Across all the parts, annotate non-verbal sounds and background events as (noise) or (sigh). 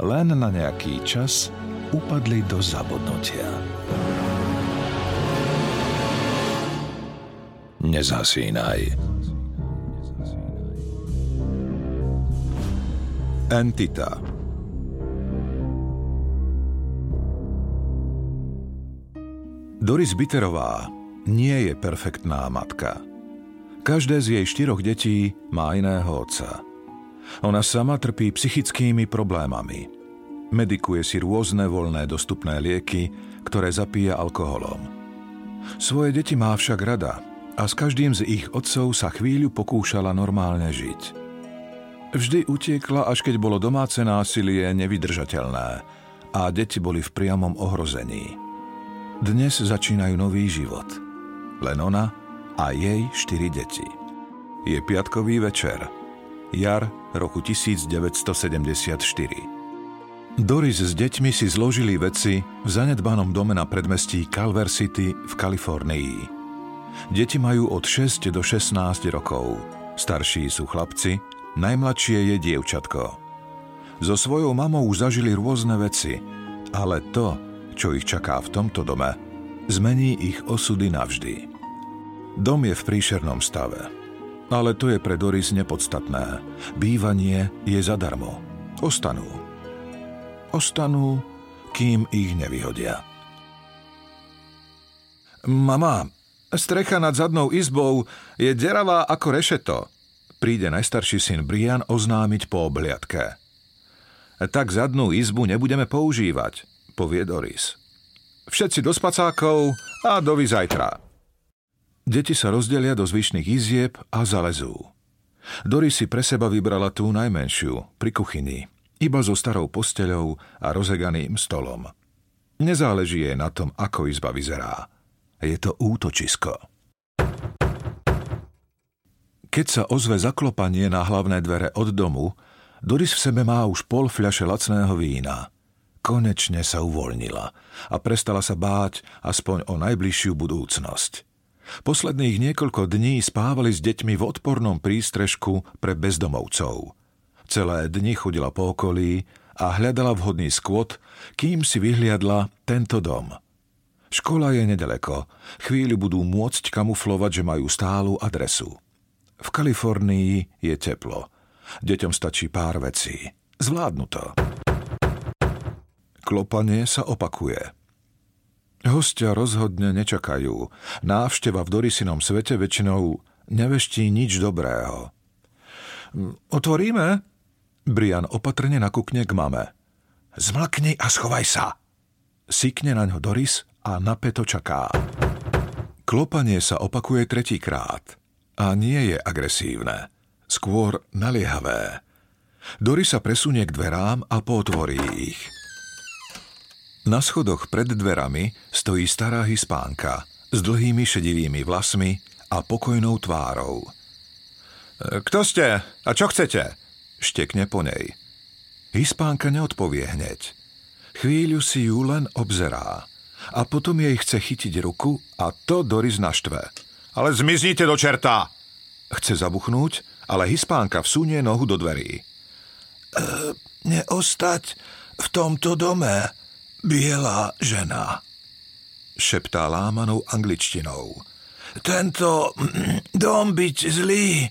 len na nejaký čas upadli do zabudnutia. Nezasínaj. Entita Doris Biterová nie je perfektná matka. Každé z jej štyroch detí má iného otca – ona sama trpí psychickými problémami. Medikuje si rôzne voľné dostupné lieky, ktoré zapíja alkoholom. Svoje deti má však rada a s každým z ich otcov sa chvíľu pokúšala normálne žiť. Vždy utiekla, až keď bolo domáce násilie nevydržateľné a deti boli v priamom ohrození. Dnes začínajú nový život. Len ona a jej štyri deti. Je piatkový večer – jar roku 1974. Doris s deťmi si zložili veci v zanedbanom dome na predmestí Calver City v Kalifornii. Deti majú od 6 do 16 rokov. Starší sú chlapci, najmladšie je dievčatko. So svojou mamou zažili rôzne veci, ale to, čo ich čaká v tomto dome, zmení ich osudy navždy. Dom je v príšernom stave. Ale to je pre Doris nepodstatné. Bývanie je zadarmo. Ostanú. Ostanú, kým ich nevyhodia. Mama, strecha nad zadnou izbou je deravá ako rešeto. Príde najstarší syn Brian oznámiť po obliadke. Tak zadnú izbu nebudeme používať, povie Doris. Všetci do spacákov a dovi zajtra. Deti sa rozdelia do zvyšných izieb a zalezú. Doris si pre seba vybrala tú najmenšiu, pri kuchyni, iba so starou posteľou a rozeganým stolom. Nezáleží jej na tom, ako izba vyzerá. Je to útočisko. Keď sa ozve zaklopanie na hlavné dvere od domu, Doris v sebe má už pol fľaše lacného vína. Konečne sa uvoľnila a prestala sa báť aspoň o najbližšiu budúcnosť. Posledných niekoľko dní spávali s deťmi v odpornom prístrežku pre bezdomovcov. Celé dni chodila po okolí a hľadala vhodný skvot, kým si vyhliadla tento dom. Škola je nedaleko. Chvíľu budú môcť kamuflovať, že majú stálu adresu. V Kalifornii je teplo. Deťom stačí pár vecí. Zvládnu to. Klopanie sa opakuje. Hostia rozhodne nečakajú. Návšteva v Dorisinom svete väčšinou neveští nič dobrého. Otvoríme? Brian opatrne nakúkne k mame. Zmlkni a schovaj sa. Sykne na ňo Doris a napeto čaká. Klopanie sa opakuje tretíkrát a nie je agresívne, skôr naliehavé. Doris sa presunie k dverám a potvorí ich. Na schodoch pred dverami stojí stará hispánka s dlhými šedivými vlasmi a pokojnou tvárou. Kto ste a čo chcete? Štekne po nej. Hispánka neodpovie hneď. Chvíľu si ju len obzerá a potom jej chce chytiť ruku a to Doris naštve. Ale zmiznite do čerta! Chce zabuchnúť, ale hispánka vsunie nohu do dverí. E, neostať v tomto dome, Biela žena, šeptá lámanou angličtinou. Tento (clears throat) dom byť zlý,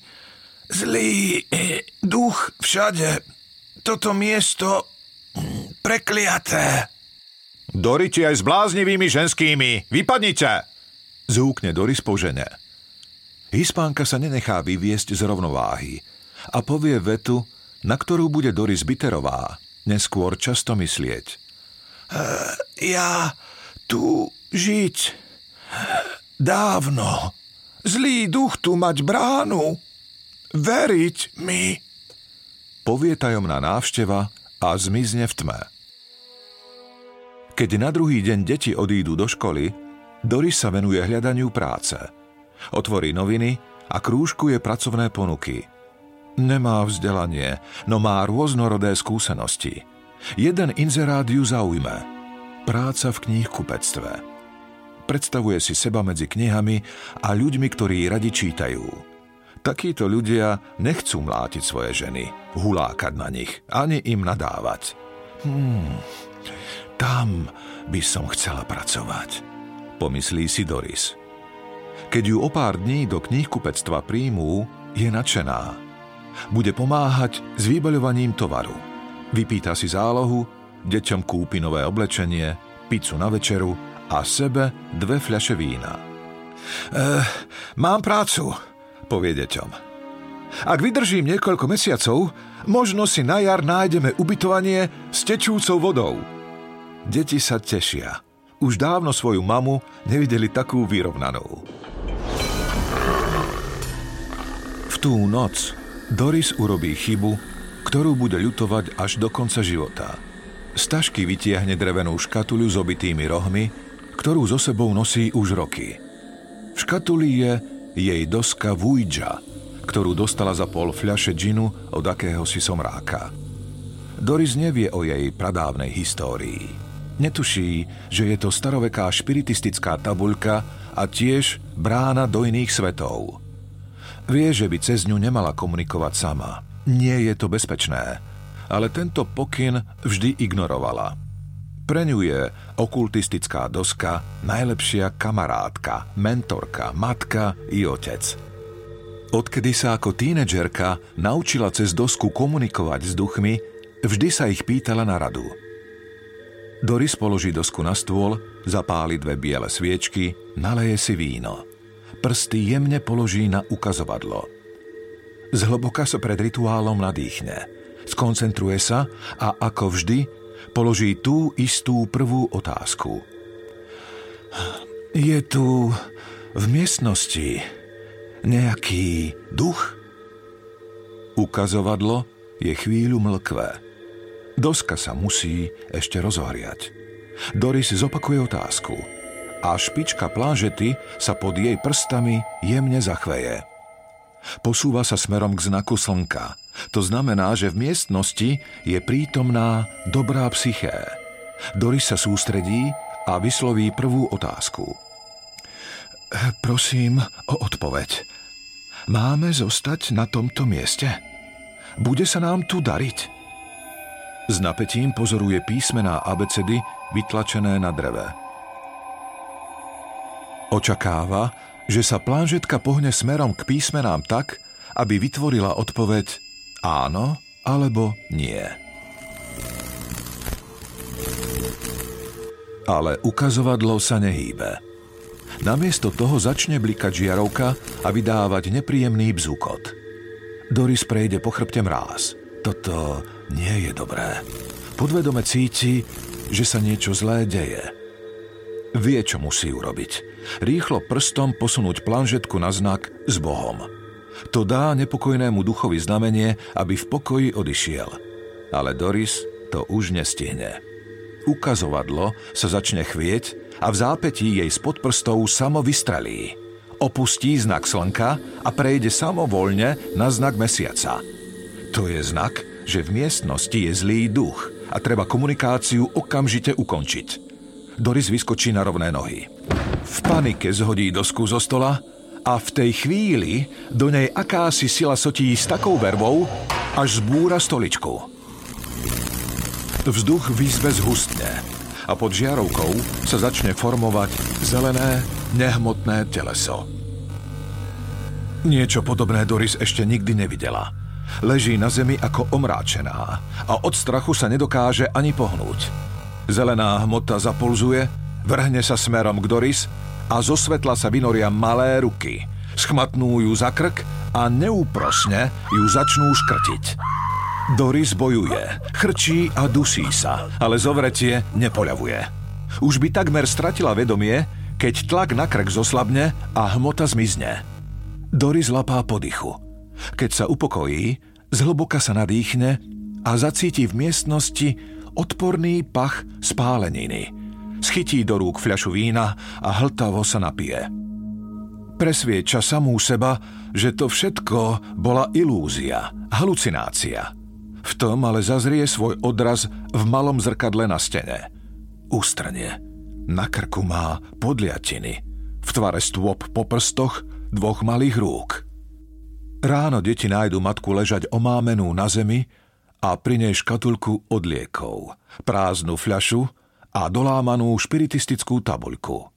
zlý duch všade. Toto miesto prekliaté. Dorite aj s bláznivými ženskými. Vypadnite! Zúkne Doris po žene. Hispánka sa nenechá vyviesť z rovnováhy a povie vetu, na ktorú bude Doris Biterová neskôr často myslieť. Ja tu žiť dávno. Zlý duch tu mať bránu. Veriť mi. Povie tajomná návšteva a zmizne v tme. Keď na druhý deň deti odídu do školy, Doris sa venuje hľadaniu práce. Otvorí noviny a krúžkuje pracovné ponuky. Nemá vzdelanie, no má rôznorodé skúsenosti. Jeden inzerát ju zaujme. Práca v knihkupectve. Predstavuje si seba medzi knihami a ľuďmi, ktorí radi čítajú. Takíto ľudia nechcú mlátiť svoje ženy, hulákať na nich, ani im nadávať. Hmm, tam by som chcela pracovať, pomyslí si Doris. Keď ju o pár dní do knihkupectva príjmú, je nadšená. Bude pomáhať s vybaľovaním tovaru. Vypýta si zálohu, deťom kúpi nové oblečenie, pizzu na večeru a sebe dve fľaše vína. E, mám prácu, povie deťom. Ak vydržím niekoľko mesiacov, možno si na jar nájdeme ubytovanie s tečúcou vodou. Deti sa tešia. Už dávno svoju mamu nevideli takú vyrovnanú. tú noc Doris urobí chybu, ktorú bude ľutovať až do konca života. Z tašky vytiahne drevenú škatuľu s obitými rohmi, ktorú so sebou nosí už roky. V škatuli je jej doska Vujja, ktorú dostala za pol fľaše džinu od akéhosi somráka. Doris nevie o jej pradávnej histórii. Netuší, že je to staroveká špiritistická tabuľka a tiež brána do iných svetov – Vie, že by cez ňu nemala komunikovať sama. Nie je to bezpečné. Ale tento pokyn vždy ignorovala. Pre ňu je okultistická doska najlepšia kamarátka, mentorka, matka i otec. Odkedy sa ako tínedžerka naučila cez dosku komunikovať s duchmi, vždy sa ich pýtala na radu. Doris položí dosku na stôl, zapáli dve biele sviečky, naleje si víno prsty jemne položí na ukazovadlo. Zhlboka sa pred rituálom nadýchne. Skoncentruje sa a ako vždy položí tú istú prvú otázku. Je tu v miestnosti nejaký duch? Ukazovadlo je chvíľu mlkvé. Doska sa musí ešte rozohriať. Doris zopakuje otázku – a špička plážety sa pod jej prstami jemne zachveje. Posúva sa smerom k znaku slnka. To znamená, že v miestnosti je prítomná dobrá psyché. Doris sa sústredí a vysloví prvú otázku. Prosím o odpoveď. Máme zostať na tomto mieste? Bude sa nám tu dariť? S napätím pozoruje písmená abecedy vytlačené na dreve. Očakáva, že sa plánžetka pohne smerom k písmenám tak, aby vytvorila odpoveď áno alebo nie. Ale ukazovadlo sa nehýbe. Namiesto toho začne blikať žiarovka a vydávať nepríjemný bzúkot. Doris prejde po chrbte mráz. Toto nie je dobré. Podvedome cíti, že sa niečo zlé deje. Vie, čo musí urobiť rýchlo prstom posunúť planžetku na znak s Bohom. To dá nepokojnému duchovi znamenie, aby v pokoji odišiel. Ale Doris to už nestihne. Ukazovadlo sa začne chvieť a v zápetí jej spod prstov samo vystrelí. Opustí znak slnka a prejde samovolne na znak mesiaca. To je znak, že v miestnosti je zlý duch a treba komunikáciu okamžite ukončiť. Doris vyskočí na rovné nohy. V panike zhodí dosku zo stola a v tej chvíli do nej akási sila sotí s takou vervou, až zbúra stoličku. Vzduch v izbe zhustne a pod žiarovkou sa začne formovať zelené, nehmotné teleso. Niečo podobné Doris ešte nikdy nevidela. Leží na zemi ako omráčená a od strachu sa nedokáže ani pohnúť. Zelená hmota zapulzuje, vrhne sa smerom k Doris a zo svetla sa vynoria malé ruky. Schmatnú ju za krk a neúprosne ju začnú škrtiť. Doris bojuje, chrčí a dusí sa, ale zovretie nepoľavuje. Už by takmer stratila vedomie, keď tlak na krk zoslabne a hmota zmizne. Doris lapá po dychu. Keď sa upokojí, zhlboka sa nadýchne a zacíti v miestnosti odporný pach spáleniny. Schytí do rúk fľašu vína a hltavo sa napije. Presvieča samú seba, že to všetko bola ilúzia, halucinácia. V tom ale zazrie svoj odraz v malom zrkadle na stene. Ústrne. Na krku má podliatiny. V tvare stôp po prstoch dvoch malých rúk. Ráno deti nájdu matku ležať omámenú na zemi a pri nej škatulku od liekov, prázdnu fľašu a dolámanú špiritistickú tabuľku.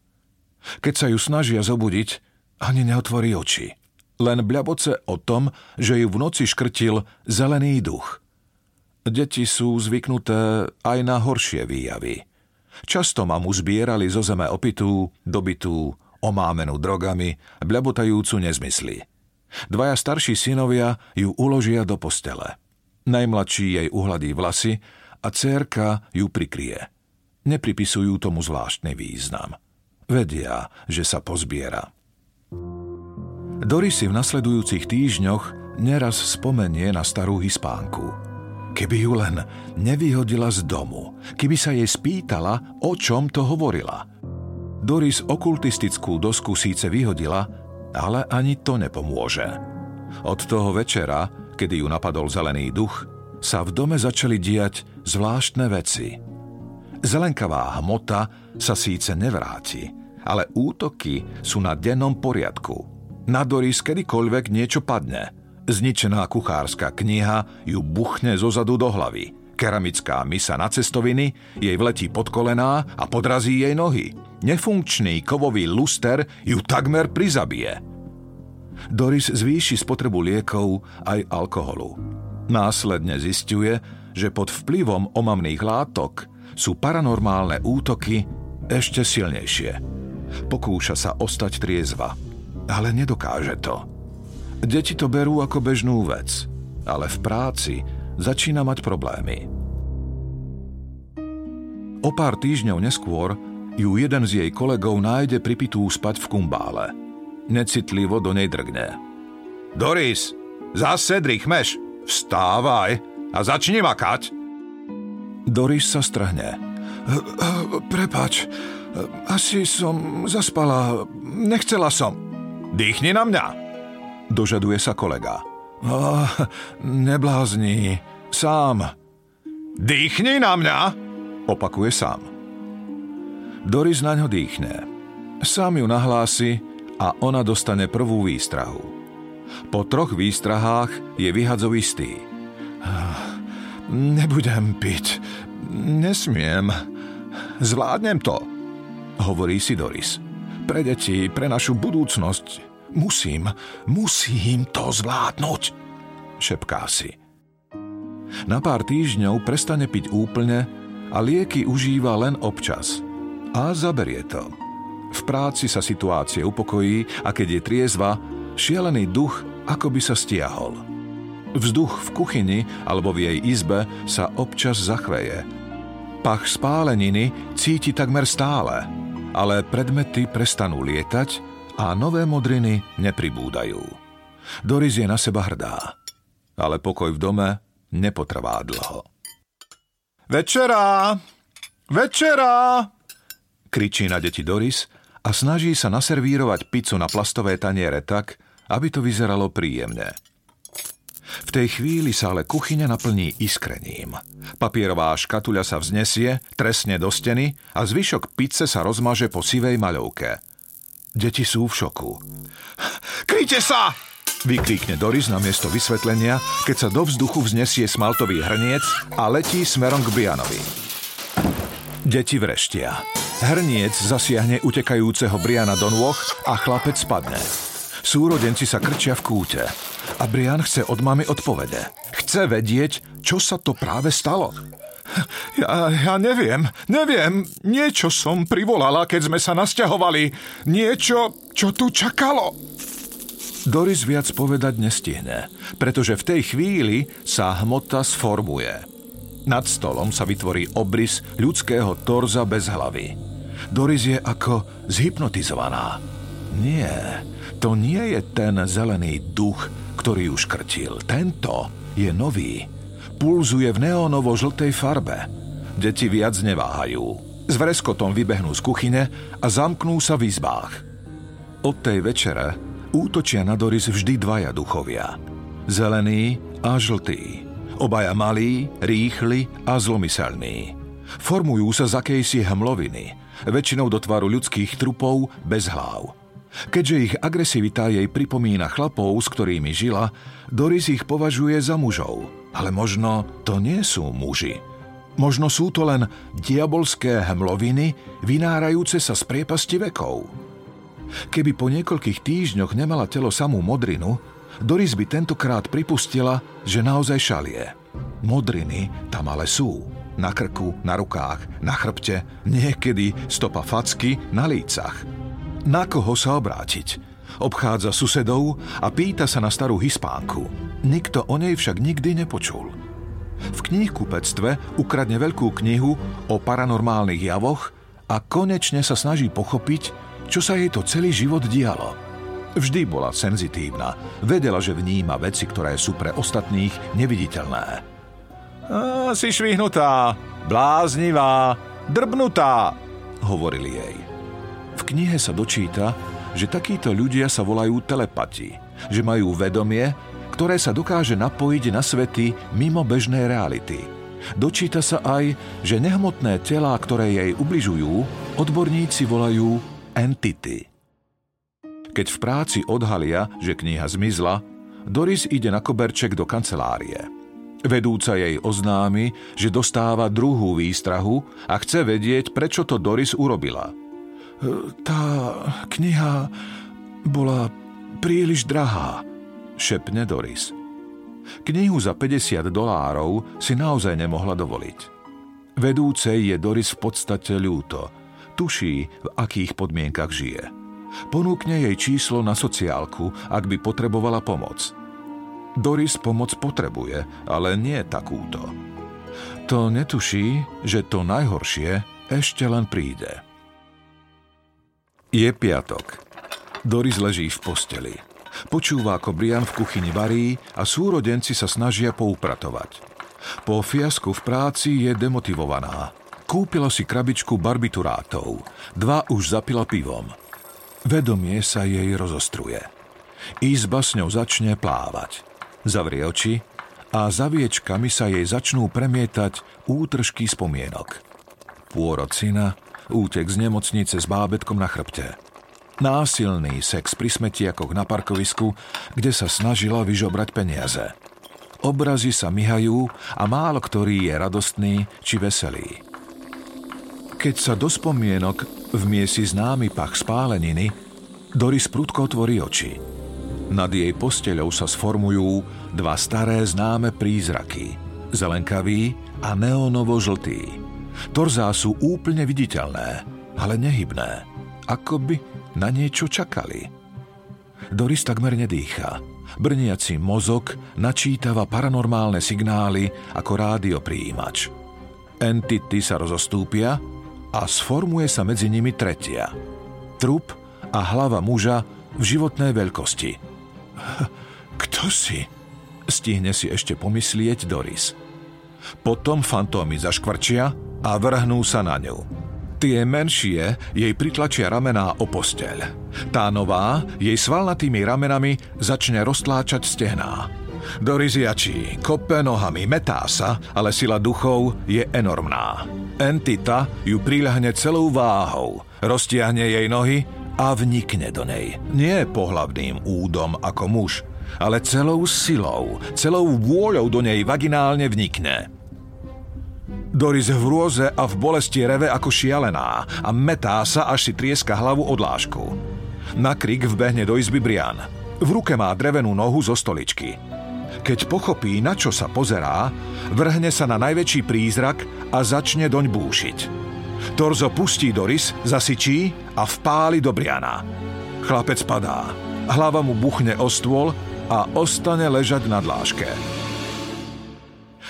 Keď sa ju snažia zobudiť, ani neotvorí oči. Len bľaboce o tom, že ju v noci škrtil zelený duch. Deti sú zvyknuté aj na horšie výjavy. Často mamu zbierali zo zeme opitú, dobitú, omámenú drogami, bľabotajúcu nezmysly. Dvaja starší synovia ju uložia do postele. Najmladší jej uhladí vlasy a cérka ju prikrie. Nepripisujú tomu zvláštny význam. Vedia, že sa pozbiera. Doris si v nasledujúcich týždňoch neraz spomenie na starú hispánku. Keby ju len nevyhodila z domu, keby sa jej spýtala, o čom to hovorila. Doris okultistickú dosku síce vyhodila, ale ani to nepomôže. Od toho večera, kedy ju napadol zelený duch, sa v dome začali diať zvláštne veci. Zelenkavá hmota sa síce nevráti, ale útoky sú na dennom poriadku. Na Doris kedykoľvek niečo padne. Zničená kuchárska kniha ju buchne zozadu do hlavy. Keramická misa na cestoviny jej vletí pod kolená a podrazí jej nohy. Nefunkčný kovový luster ju takmer prizabije. Doris zvýši spotrebu liekov aj alkoholu. Následne zistuje, že pod vplyvom omamných látok sú paranormálne útoky ešte silnejšie. Pokúša sa ostať triezva, ale nedokáže to. Deti to berú ako bežnú vec, ale v práci začína mať problémy. O pár týždňov neskôr ju jeden z jej kolegov nájde pripitú spať v kumbále. Necitlivo do nej drgne. Doris, zase drichmeš, vstávaj a začni makať. Doris sa strhne. Prepač, asi som zaspala, nechcela som. Dýchni na mňa, dožaduje sa kolega. Oh, neblázni, sám. Dýchni na mňa, opakuje sám. Doris na ňo dýchne. Sám ju nahlási a ona dostane prvú výstrahu. Po troch výstrahách je vyhadzovistý. Nebudem piť. Nesmiem. Zvládnem to, hovorí si Doris. Pre deti, pre našu budúcnosť Musím, musím to zvládnuť, šepká si. Na pár týždňov prestane piť úplne a lieky užíva len občas. A zaberie to. V práci sa situácie upokojí a keď je triezva, šialený duch ako by sa stiahol. Vzduch v kuchyni alebo v jej izbe sa občas zachveje. Pach spáleniny cíti takmer stále, ale predmety prestanú lietať a nové modriny nepribúdajú. Doris je na seba hrdá, ale pokoj v dome nepotrvá dlho. Večera! Večera! kričí na deti Doris a snaží sa naservírovať pizzu na plastové taniere tak, aby to vyzeralo príjemne. V tej chvíli sa ale kuchyňa naplní iskrením. Papierová škatuľa sa vznesie, tresne do steny a zvyšok pice sa rozmaže po sivej maľovke – Deti sú v šoku. Kryte sa! Vykríkne Doris na miesto vysvetlenia, keď sa do vzduchu vznesie smaltový hrniec a letí smerom k Brianovi. Deti vreštia. Hrniec zasiahne utekajúceho Briana do nôh a chlapec spadne. Súrodenci sa krčia v kúte a Brian chce od mamy odpovede. Chce vedieť, čo sa to práve stalo. Ja, ja neviem, neviem. Niečo som privolala, keď sme sa nasťahovali. Niečo, čo tu čakalo. Doris viac povedať nestihne, pretože v tej chvíli sa hmota sformuje. Nad stolom sa vytvorí obrys ľudského torza bez hlavy. Doris je ako zhypnotizovaná. Nie, to nie je ten zelený duch, ktorý už krtil. Tento je nový pulzuje v neónovo-žltej farbe. Deti viac neváhajú. S vreskotom vybehnú z kuchyne a zamknú sa v izbách. Od tej večere útočia na Doris vždy dvaja duchovia. Zelený a žltý. Obaja malí, rýchli a zlomyselní. Formujú sa z akejsi hmloviny, väčšinou do tvaru ľudských trupov bez hlav. Keďže ich agresivita jej pripomína chlapov, s ktorými žila, Doris ich považuje za mužov. Ale možno to nie sú muži. Možno sú to len diabolské hmloviny, vynárajúce sa z priepasti vekov. Keby po niekoľkých týždňoch nemala telo samú modrinu, Doris by tentokrát pripustila, že naozaj šalie. Modriny tam ale sú. Na krku, na rukách, na chrbte, niekedy stopa facky na lícach. Na koho sa obrátiť? Obchádza susedov a pýta sa na starú hispánku. Nikto o nej však nikdy nepočul. V knihkupectve ukradne veľkú knihu o paranormálnych javoch a konečne sa snaží pochopiť, čo sa jej to celý život dialo. Vždy bola senzitívna. Vedela, že vníma veci, ktoré sú pre ostatných neviditeľné. A, si švihnutá, bláznivá, drbnutá, hovorili jej. V knihe sa dočíta, že takíto ľudia sa volajú telepati, že majú vedomie, ktoré sa dokáže napojiť na svety mimo bežnej reality. Dočíta sa aj, že nehmotné telá, ktoré jej ubližujú, odborníci volajú entity. Keď v práci odhalia, že kniha zmizla, Doris ide na koberček do kancelárie. Vedúca jej oznámi, že dostáva druhú výstrahu a chce vedieť, prečo to Doris urobila. Tá kniha bola príliš drahá, šepne Doris. Knihu za 50 dolárov si naozaj nemohla dovoliť. Vedúcej je Doris v podstate ľúto. Tuší, v akých podmienkach žije. Ponúkne jej číslo na sociálku, ak by potrebovala pomoc. Doris pomoc potrebuje, ale nie takúto. To netuší, že to najhoršie ešte len príde. Je piatok. Doris leží v posteli. Počúva, ako Brian v kuchyni varí a súrodenci sa snažia poupratovať. Po fiasku v práci je demotivovaná. Kúpila si krabičku barbiturátov. Dva už zapila pivom. Vedomie sa jej rozostruje. Izba s ňou začne plávať. Zavrie oči a zaviečkami sa jej začnú premietať útržky spomienok. Pôrod syna, útek z nemocnice s bábetkom na chrbte. Násilný sex pri smetiakoch na parkovisku, kde sa snažila vyžobrať peniaze. Obrazy sa myhajú a málo ktorý je radostný či veselý. Keď sa do spomienok v miesi známy pach spáleniny, Doris prudko otvorí oči. Nad jej posteľou sa sformujú dva staré známe prízraky. Zelenkavý a neonovo-žltý. Torzá sú úplne viditeľné, ale nehybné. Ako by na niečo čakali. Doris takmer nedýcha. Brniaci mozog načítava paranormálne signály ako rádiopríjimač. Entity sa rozostúpia a sformuje sa medzi nimi tretia. Trup a hlava muža v životnej veľkosti. (laughs) Kto si? Stihne si ešte pomyslieť Doris. Potom fantómy zaškvrčia a vrhnú sa na ňu. Tie menšie jej pritlačia ramená o posteľ. Tá nová jej svalnatými ramenami začne roztláčať stehná. Doris jačí, kope nohami, metá sa, ale sila duchov je enormná. Entita ju priľahne celou váhou, roztiahne jej nohy a vnikne do nej. Nie pohlavným údom ako muž, ale celou silou, celou vôľou do nej vaginálne vnikne. Doris v rôze a v bolesti reve ako šialená a metá sa, až si trieska hlavu od lášku. Na krik vbehne do izby Brian. V ruke má drevenú nohu zo stoličky. Keď pochopí, na čo sa pozerá, vrhne sa na najväčší prízrak a začne doň búšiť. Torzo pustí Doris, zasyčí a vpáli do Briana. Chlapec padá. Hlava mu buchne o stôl a ostane ležať na dláške.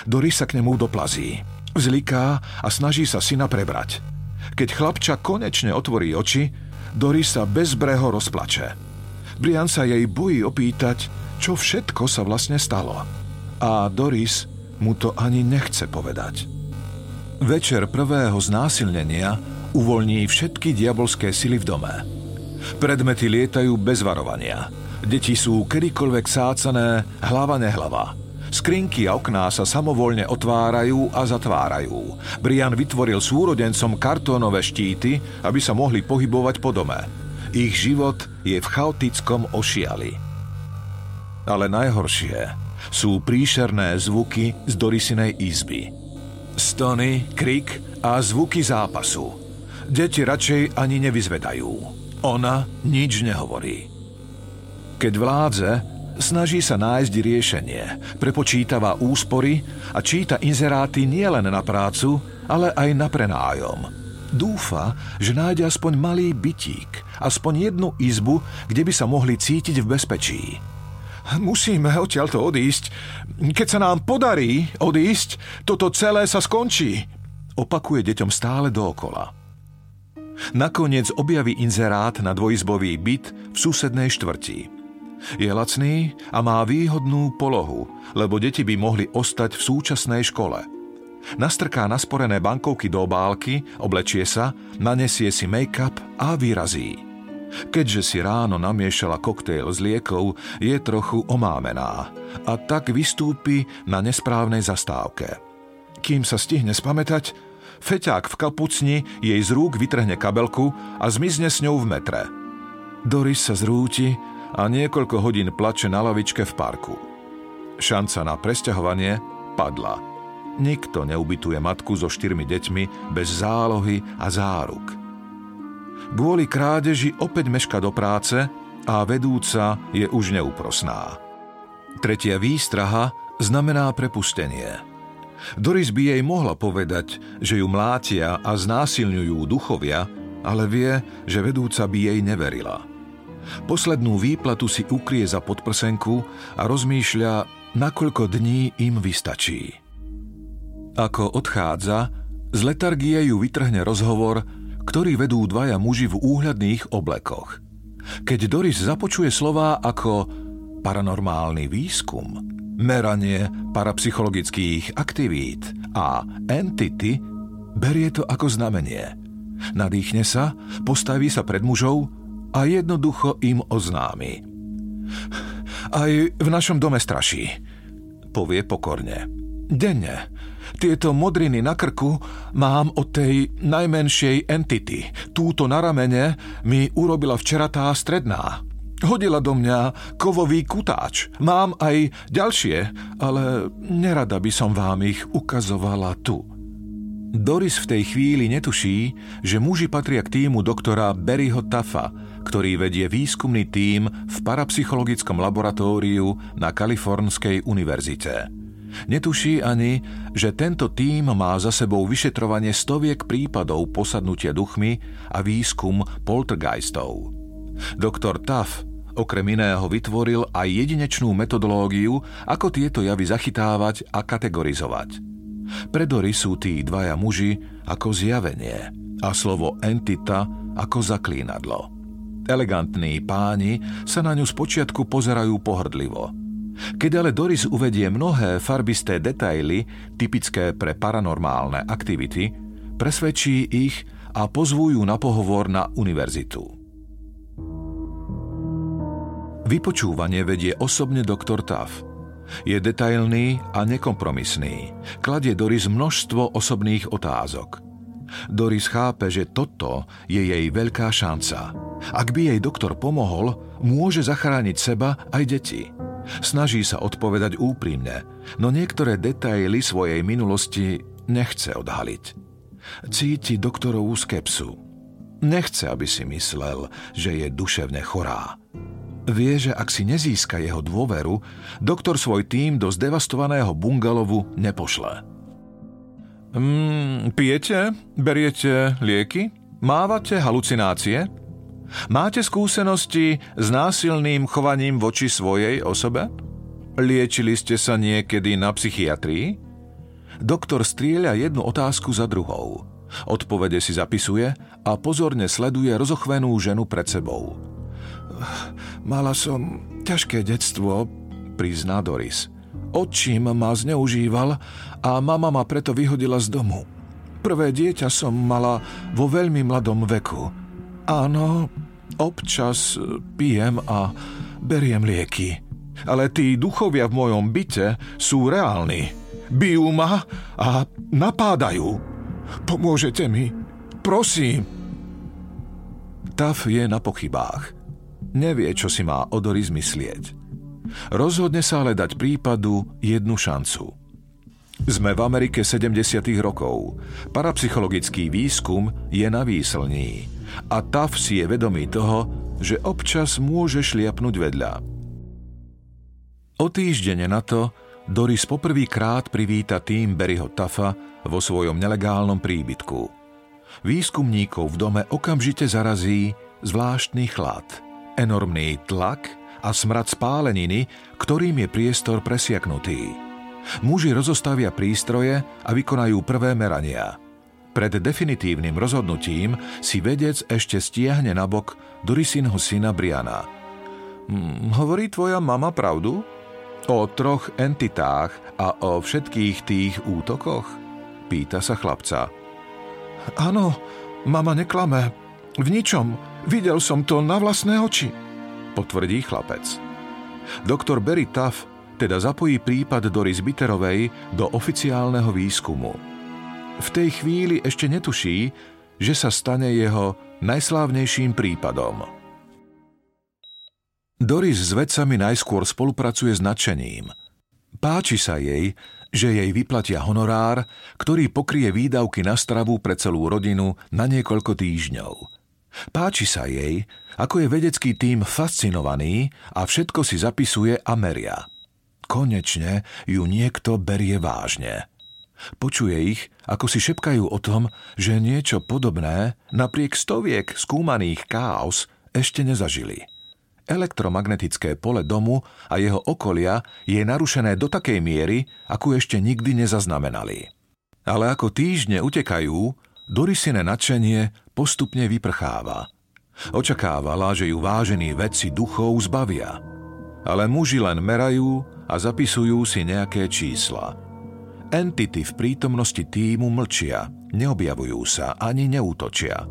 Doris sa k nemu doplazí. Vzliká a snaží sa syna prebrať. Keď chlapča konečne otvorí oči, Doris sa bezbreho rozplače. Brian sa jej bojí opýtať, čo všetko sa vlastne stalo. A Doris mu to ani nechce povedať. Večer prvého znásilnenia uvoľní všetky diabolské sily v dome. Predmety lietajú bez varovania. Deti sú kedykoľvek sácané, hlava nehlava. Skrinky a okná sa samovolne otvárajú a zatvárajú. Brian vytvoril súrodencom kartónové štíty, aby sa mohli pohybovať po dome. Ich život je v chaotickom ošiali. Ale najhoršie sú príšerné zvuky z Dorisinej izby. Stony, krik a zvuky zápasu. Deti radšej ani nevyzvedajú. Ona nič nehovorí. Keď vládze, snaží sa nájsť riešenie, prepočítava úspory a číta inzeráty nielen na prácu, ale aj na prenájom. Dúfa, že nájde aspoň malý bytík, aspoň jednu izbu, kde by sa mohli cítiť v bezpečí. Musíme odtiaľto odísť. Keď sa nám podarí odísť, toto celé sa skončí. Opakuje deťom stále dookola. Nakoniec objaví inzerát na dvojizbový byt v susednej štvrti. Je lacný a má výhodnú polohu, lebo deti by mohli ostať v súčasnej škole. Nastrká nasporené bankovky do obálky, oblečie sa, nanesie si make-up a vyrazí. Keďže si ráno namiešala koktejl z liekov, je trochu omámená a tak vystúpi na nesprávnej zastávke. Kým sa stihne spamätať, feťák v kapucni jej z rúk vytrhne kabelku a zmizne s ňou v metre. Doris sa zrúti a niekoľko hodín plače na lavičke v parku. Šanca na presťahovanie padla. Nikto neubytuje matku so štyrmi deťmi bez zálohy a záruk – Kvôli krádeži opäť meška do práce a vedúca je už neúprosná. Tretia výstraha znamená prepustenie. Doris by jej mohla povedať, že ju mlátia a znásilňujú duchovia, ale vie, že vedúca by jej neverila. Poslednú výplatu si ukrie za podprsenku a rozmýšľa, nakoľko dní im vystačí. Ako odchádza, z letargie ju vytrhne rozhovor, ktorý vedú dvaja muži v úhľadných oblekoch. Keď Doris započuje slová ako paranormálny výskum, meranie parapsychologických aktivít a entity, berie to ako znamenie. Nadýchne sa, postaví sa pred mužov a jednoducho im oznámi. Aj v našom dome straší, povie pokorne. Denne tieto modriny na krku mám od tej najmenšej entity. Túto na ramene mi urobila včera tá stredná. Hodila do mňa kovový kutáč. Mám aj ďalšie, ale nerada by som vám ich ukazovala tu. Doris v tej chvíli netuší, že muži patria k týmu doktora Berryho Taffa, ktorý vedie výskumný tím v parapsychologickom laboratóriu na Kalifornskej univerzite. Netuší ani, že tento tím má za sebou vyšetrovanie stoviek prípadov posadnutia duchmi a výskum poltergeistov. Doktor Tuff okrem iného vytvoril aj jedinečnú metodológiu, ako tieto javy zachytávať a kategorizovať. Pre Dory sú tí dvaja muži ako zjavenie a slovo entita ako zaklínadlo. Elegantní páni sa na ňu spočiatku pozerajú pohrdlivo – keď ale Doris uvedie mnohé farbisté detaily, typické pre paranormálne aktivity, presvedčí ich a pozvú na pohovor na univerzitu. Vypočúvanie vedie osobne doktor Taff. Je detailný a nekompromisný. Kladie Doris množstvo osobných otázok. Doris chápe, že toto je jej veľká šanca. Ak by jej doktor pomohol, môže zachrániť seba aj deti. Snaží sa odpovedať úprimne, no niektoré detaily svojej minulosti nechce odhaliť. Cíti doktorovú skepsu. Nechce, aby si myslel, že je duševne chorá. Vie, že ak si nezíska jeho dôveru, doktor svoj tým do zdevastovaného bungalovu nepošle. Mm, pijete? Beriete lieky? Mávate halucinácie? Máte skúsenosti s násilným chovaním voči svojej osobe? Liečili ste sa niekedy na psychiatrii? Doktor strieľa jednu otázku za druhou. Odpovede si zapisuje a pozorne sleduje rozochvenú ženu pred sebou. Mala som ťažké detstvo, prizná Doris. Otčím ma zneužíval a mama ma preto vyhodila z domu. Prvé dieťa som mala vo veľmi mladom veku. Áno, občas pijem a beriem lieky. Ale tí duchovia v mojom byte sú reálni. Bijú ma a napádajú. Pomôžete mi? Prosím. Taf je na pochybách. Nevie, čo si má o Doris myslieť. Rozhodne sa ale dať prípadu jednu šancu – sme v Amerike 70. rokov. Parapsychologický výskum je na výslní a TAF si je vedomý toho, že občas môže šliapnúť vedľa. O týždene na to Doris poprvýkrát privíta tým Berryho Tafa vo svojom nelegálnom príbytku. Výskumníkov v dome okamžite zarazí zvláštny chlad, enormný tlak a smrad spáleniny, ktorým je priestor presiaknutý. Muži rozostavia prístroje a vykonajú prvé merania. Pred definitívnym rozhodnutím si vedec ešte stiahne nabok Dorisinho syna Briana. Hm, hovorí tvoja mama pravdu? O troch entitách a o všetkých tých útokoch? Pýta sa chlapca. Áno, mama neklame. V ničom. Videl som to na vlastné oči, potvrdí chlapec. Doktor Berry Tuff teda zapojí prípad Doris Biterovej do oficiálneho výskumu. V tej chvíli ešte netuší, že sa stane jeho najslávnejším prípadom. Doris s vedcami najskôr spolupracuje s nadšením. Páči sa jej, že jej vyplatia honorár, ktorý pokrie výdavky na stravu pre celú rodinu na niekoľko týždňov. Páči sa jej, ako je vedecký tím fascinovaný a všetko si zapisuje a meria – Konečne ju niekto berie vážne. Počuje ich, ako si šepkajú o tom, že niečo podobné napriek stoviek skúmaných káos ešte nezažili. Elektromagnetické pole domu a jeho okolia je narušené do takej miery, ako ešte nikdy nezaznamenali. Ale ako týždne utekajú, Dorisine nadšenie postupne vyprcháva. Očakávala, že ju vážení vedci duchov zbavia. Ale muži len merajú a zapisujú si nejaké čísla. Entity v prítomnosti týmu mlčia, neobjavujú sa ani neútočia.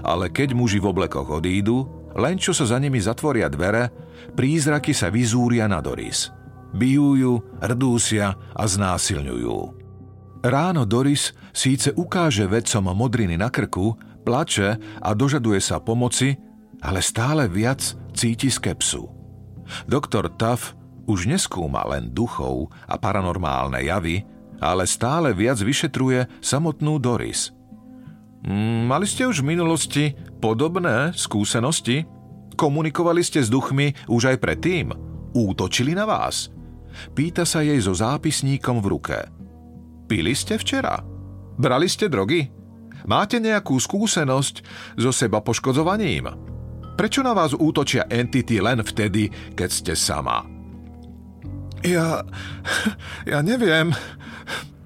Ale keď muži v oblekoch odídu, len čo sa za nimi zatvoria dvere, prízraky sa vyzúria na Doris. Bijú ju, rdúsia a znásilňujú. Ráno Doris síce ukáže vedcom modriny na krku, plače a dožaduje sa pomoci, ale stále viac cíti skepsu. Doktor Tuff už neskúma len duchov a paranormálne javy, ale stále viac vyšetruje samotnú Doris. Mm, mali ste už v minulosti podobné skúsenosti? Komunikovali ste s duchmi už aj predtým? Útočili na vás? Pýta sa jej so zápisníkom v ruke. Pili ste včera? Brali ste drogy? Máte nejakú skúsenosť so seba poškodzovaním? Prečo na vás útočia entity len vtedy, keď ste sama? Ja... ja neviem.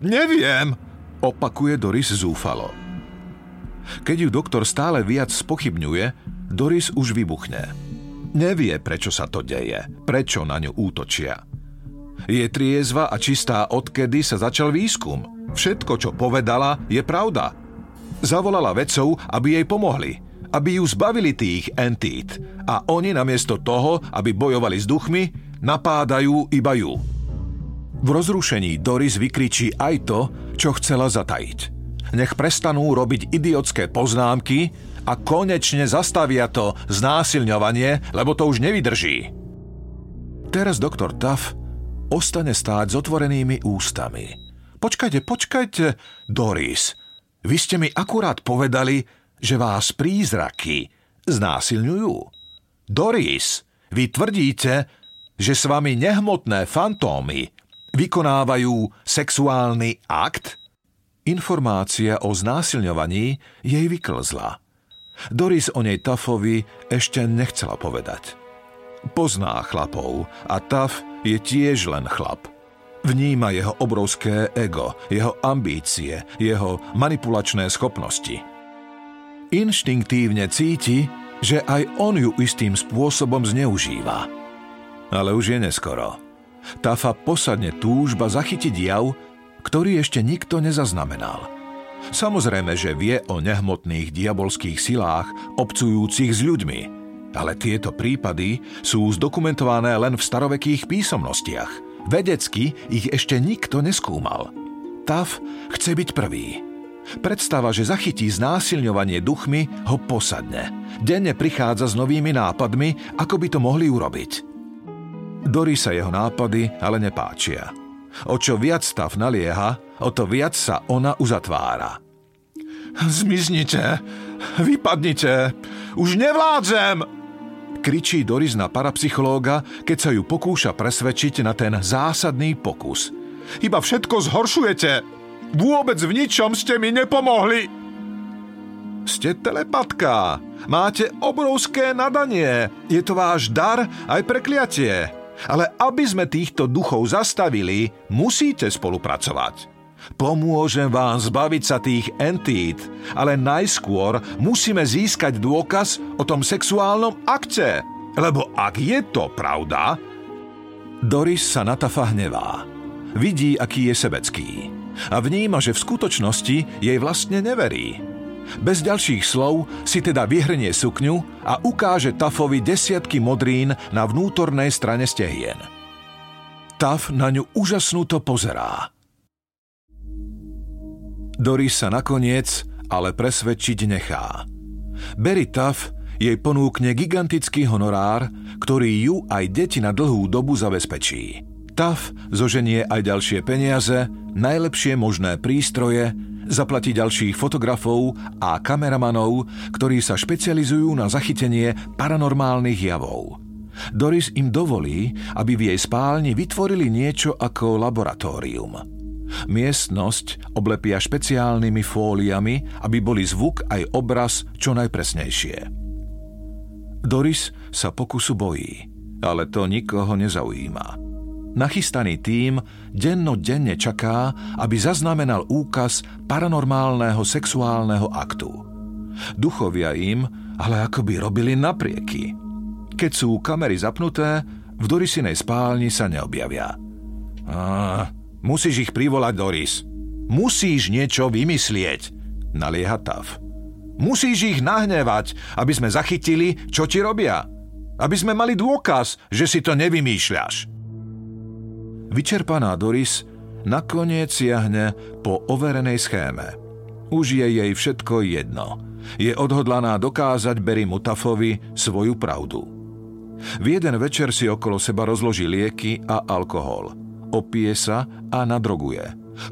Neviem, opakuje Doris zúfalo. Keď ju doktor stále viac spochybňuje, Doris už vybuchne. Nevie, prečo sa to deje, prečo na ňu útočia. Je triezva a čistá odkedy sa začal výskum. Všetko, čo povedala, je pravda. Zavolala vedcov, aby jej pomohli, aby ju zbavili tých entít a oni namiesto toho, aby bojovali s duchmi, napádajú iba ju. V rozrušení Doris vykričí aj to, čo chcela zatajiť. Nech prestanú robiť idiotské poznámky a konečne zastavia to znásilňovanie, lebo to už nevydrží. Teraz doktor Tuff ostane stáť s otvorenými ústami. Počkajte, počkajte, Doris. Vy ste mi akurát povedali, že vás prízraky znásilňujú. Doris, vy tvrdíte, že s vami nehmotné fantómy vykonávajú sexuálny akt? Informácia o znásilňovaní jej vyklzla. Doris o nej Tafovi ešte nechcela povedať. Pozná chlapov a Taf je tiež len chlap. Vníma jeho obrovské ego, jeho ambície, jeho manipulačné schopnosti. Inštinktívne cíti, že aj on ju istým spôsobom zneužíva – ale už je neskoro. Tafa posadne túžba zachytiť jav, ktorý ešte nikto nezaznamenal. Samozrejme, že vie o nehmotných diabolských silách obcujúcich s ľuďmi, ale tieto prípady sú zdokumentované len v starovekých písomnostiach. Vedecky ich ešte nikto neskúmal. Taf chce byť prvý. Predstava, že zachytí znásilňovanie duchmi, ho posadne. Denne prichádza s novými nápadmi, ako by to mohli urobiť. Dory sa jeho nápady ale nepáčia. O čo viac stav nalieha, o to viac sa ona uzatvára. Zmiznite, vypadnite, už nevládzem! Kričí Doris na parapsychológa, keď sa ju pokúša presvedčiť na ten zásadný pokus. Iba všetko zhoršujete. Vôbec v ničom ste mi nepomohli. Ste telepatka. Máte obrovské nadanie. Je to váš dar aj prekliatie. Ale aby sme týchto duchov zastavili, musíte spolupracovať. Pomôžem vám zbaviť sa tých entít, ale najskôr musíme získať dôkaz o tom sexuálnom akte. Lebo ak je to pravda... Doris sa na Tafa hnevá. Vidí, aký je sebecký. A vníma, že v skutočnosti jej vlastne neverí. Bez ďalších slov si teda vyhrnie sukňu a ukáže Tafovi desiatky modrín na vnútornej strane stehien. Taf na ňu úžasnúto pozerá. Doris sa nakoniec ale presvedčiť nechá. Berry Tuff jej ponúkne gigantický honorár, ktorý ju aj deti na dlhú dobu zabezpečí. TAF zoženie aj ďalšie peniaze, najlepšie možné prístroje, zaplatí ďalších fotografov a kameramanov, ktorí sa špecializujú na zachytenie paranormálnych javov. Doris im dovolí, aby v jej spálni vytvorili niečo ako laboratórium. Miestnosť oblepia špeciálnymi fóliami, aby boli zvuk aj obraz čo najpresnejšie. Doris sa pokusu bojí, ale to nikoho nezaujíma. Nachystaný tým dennodenne čaká, aby zaznamenal úkaz paranormálneho sexuálneho aktu. Duchovia im ale akoby robili naprieky. Keď sú kamery zapnuté, v Dorisinej spálni sa neobjavia. Á, Musíš ich privolať, Doris. Musíš niečo vymyslieť, nalieha Tav. Musíš ich nahnevať, aby sme zachytili, čo ti robia. Aby sme mali dôkaz, že si to nevymýšľaš. Vyčerpaná Doris nakoniec siahne po overenej schéme. Už je jej všetko jedno. Je odhodlaná dokázať Berry Mutafovi svoju pravdu. V jeden večer si okolo seba rozloží lieky a alkohol – opije sa a nadroguje.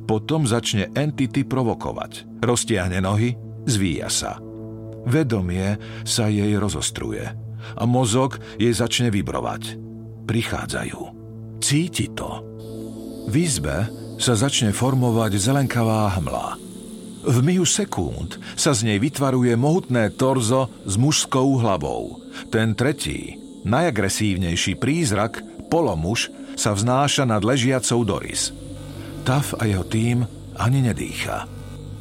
Potom začne entity provokovať. Roztiahne nohy, zvíja sa. Vedomie sa jej rozostruje a mozog jej začne vibrovať. Prichádzajú. Cíti to. V izbe sa začne formovať zelenkavá hmla. V mihu sekúnd sa z nej vytvaruje mohutné torzo s mužskou hlavou. Ten tretí, najagresívnejší prízrak, polomuž, sa vznáša nad ležiacou Doris. Taf a jeho tým ani nedýcha.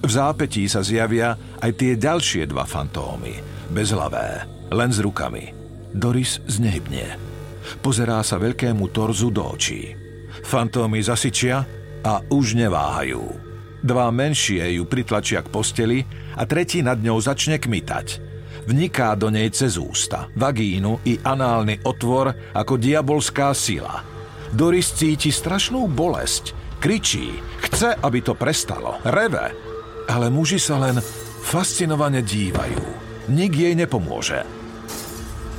V zápetí sa zjavia aj tie ďalšie dva fantómy, bezhlavé, len s rukami. Doris znehybne. Pozerá sa veľkému torzu do očí. Fantómy zasyčia a už neváhajú. Dva menšie ju pritlačia k posteli a tretí nad ňou začne kmitať. Vniká do nej cez ústa, vagínu i análny otvor ako diabolská sila – Doris cíti strašnú bolesť, kričí, chce, aby to prestalo, reve. Ale muži sa len fascinovane dívajú. Nik jej nepomôže.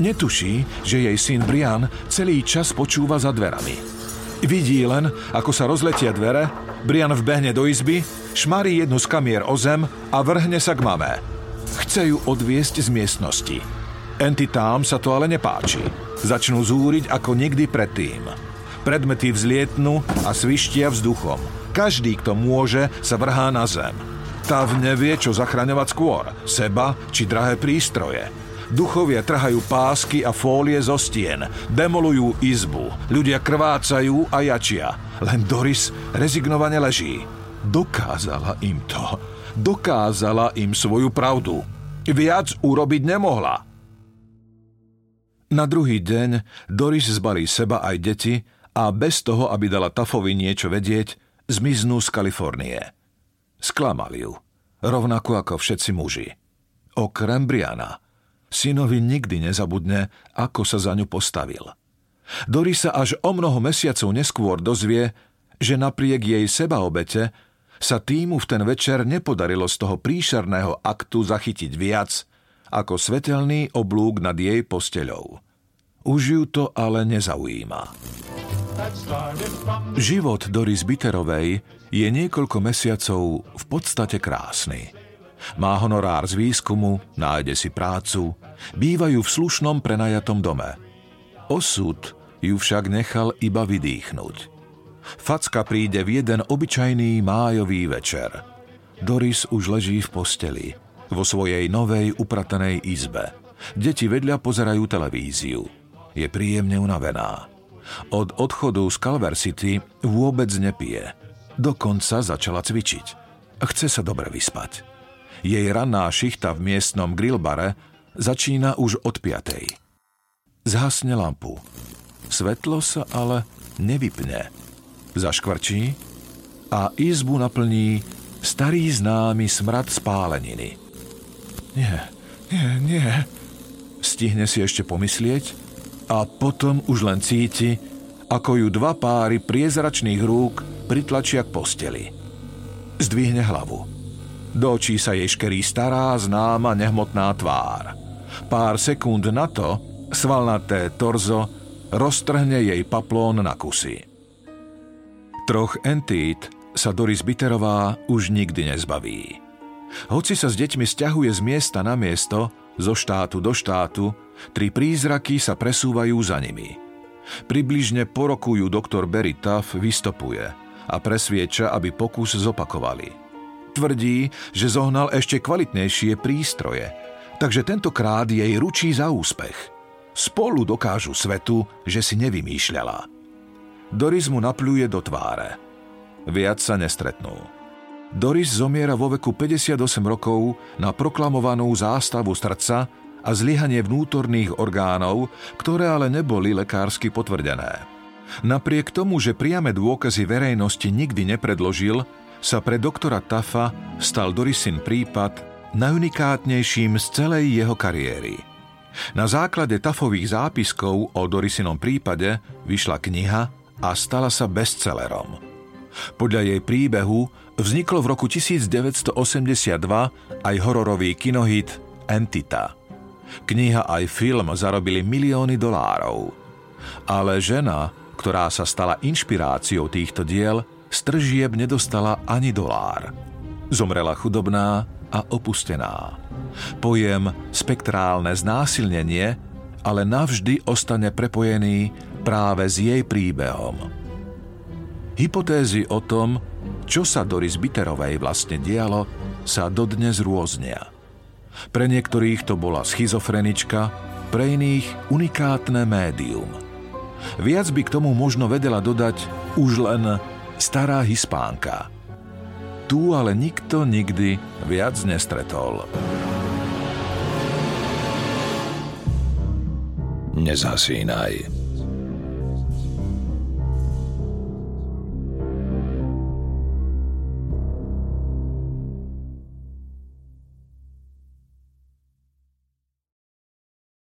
Netuší, že jej syn Brian celý čas počúva za dverami. Vidí len, ako sa rozletia dvere, Brian vbehne do izby, šmarí jednu z kamier o zem a vrhne sa k mame. Chce ju odviesť z miestnosti. Entitám sa to ale nepáči. Začnú zúriť ako nikdy predtým. Predmety vzlietnú a svištia vzduchom. Každý, kto môže, sa vrhá na zem. Tav nevie, čo zachraňovať skôr, seba či drahé prístroje. Duchovia trhajú pásky a fólie zo stien, demolujú izbu, ľudia krvácajú a jačia. Len Doris rezignovane leží. Dokázala im to. Dokázala im svoju pravdu. Viac urobiť nemohla. Na druhý deň Doris zbalí seba aj deti a bez toho, aby dala Tafovi niečo vedieť, zmiznú z Kalifornie. Sklamal ju. rovnako ako všetci muži. Okrem Briana. Synovi nikdy nezabudne, ako sa za ňu postavil. Doris sa až o mnoho mesiacov neskôr dozvie, že napriek jej sebaobete sa týmu v ten večer nepodarilo z toho príšerného aktu zachytiť viac ako svetelný oblúk nad jej posteľou. Už ju to ale nezaujíma. Život Doris Biterovej je niekoľko mesiacov v podstate krásny. Má honorár z výskumu, nájde si prácu, bývajú v slušnom prenajatom dome. Osud ju však nechal iba vydýchnuť. Facka príde v jeden obyčajný májový večer. Doris už leží v posteli, vo svojej novej upratanej izbe. Deti vedľa pozerajú televíziu. Je príjemne unavená. Od odchodu z Calver City vôbec nepije. Dokonca začala cvičiť. Chce sa dobre vyspať. Jej ranná šichta v miestnom grillbare začína už od piatej. Zhasne lampu. Svetlo sa ale nevypne zaškvrčí a izbu naplní starý známy smrad spáleniny. Nie, nie, nie. Stihne si ešte pomyslieť a potom už len cíti, ako ju dva páry priezračných rúk pritlačia k posteli. Zdvihne hlavu. Do očí sa jej škerí stará, známa, nehmotná tvár. Pár sekúnd na to svalnaté torzo roztrhne jej paplón na kusy. Troch entít sa Doris Biterová už nikdy nezbaví. Hoci sa s deťmi stiahuje z miesta na miesto, zo štátu do štátu, tri prízraky sa presúvajú za nimi. Približne po roku ju doktor Berry Tuff vystopuje a presvieča, aby pokus zopakovali. Tvrdí, že zohnal ešte kvalitnejšie prístroje, takže tentokrát jej ručí za úspech. Spolu dokážu svetu, že si nevymýšľala. Doris mu napľuje do tváre. Viac sa nestretnú. Doris zomiera vo veku 58 rokov na proklamovanú zástavu srdca a zlyhanie vnútorných orgánov, ktoré ale neboli lekársky potvrdené. Napriek tomu, že priame dôkazy verejnosti nikdy nepredložil, sa pre doktora Tafa stal Dorisin prípad najunikátnejším z celej jeho kariéry. Na základe Tafových zápiskov o Dorisinom prípade vyšla kniha a stala sa bestsellerom. Podľa jej príbehu vzniklo v roku 1982 aj hororový kinohit Entita. Kniha aj film zarobili milióny dolárov. Ale žena, ktorá sa stala inšpiráciou týchto diel, stržieb nedostala ani dolár. Zomrela chudobná a opustená. Pojem spektrálne znásilnenie ale navždy ostane prepojený práve s jej príbehom. Hypotézy o tom, čo sa Doris Biterovej vlastne dialo, sa dodnes rôznia. Pre niektorých to bola schizofrenička, pre iných unikátne médium. Viac by k tomu možno vedela dodať už len stará hispánka. Tu ale nikto nikdy viac nestretol. Nezhasínaj.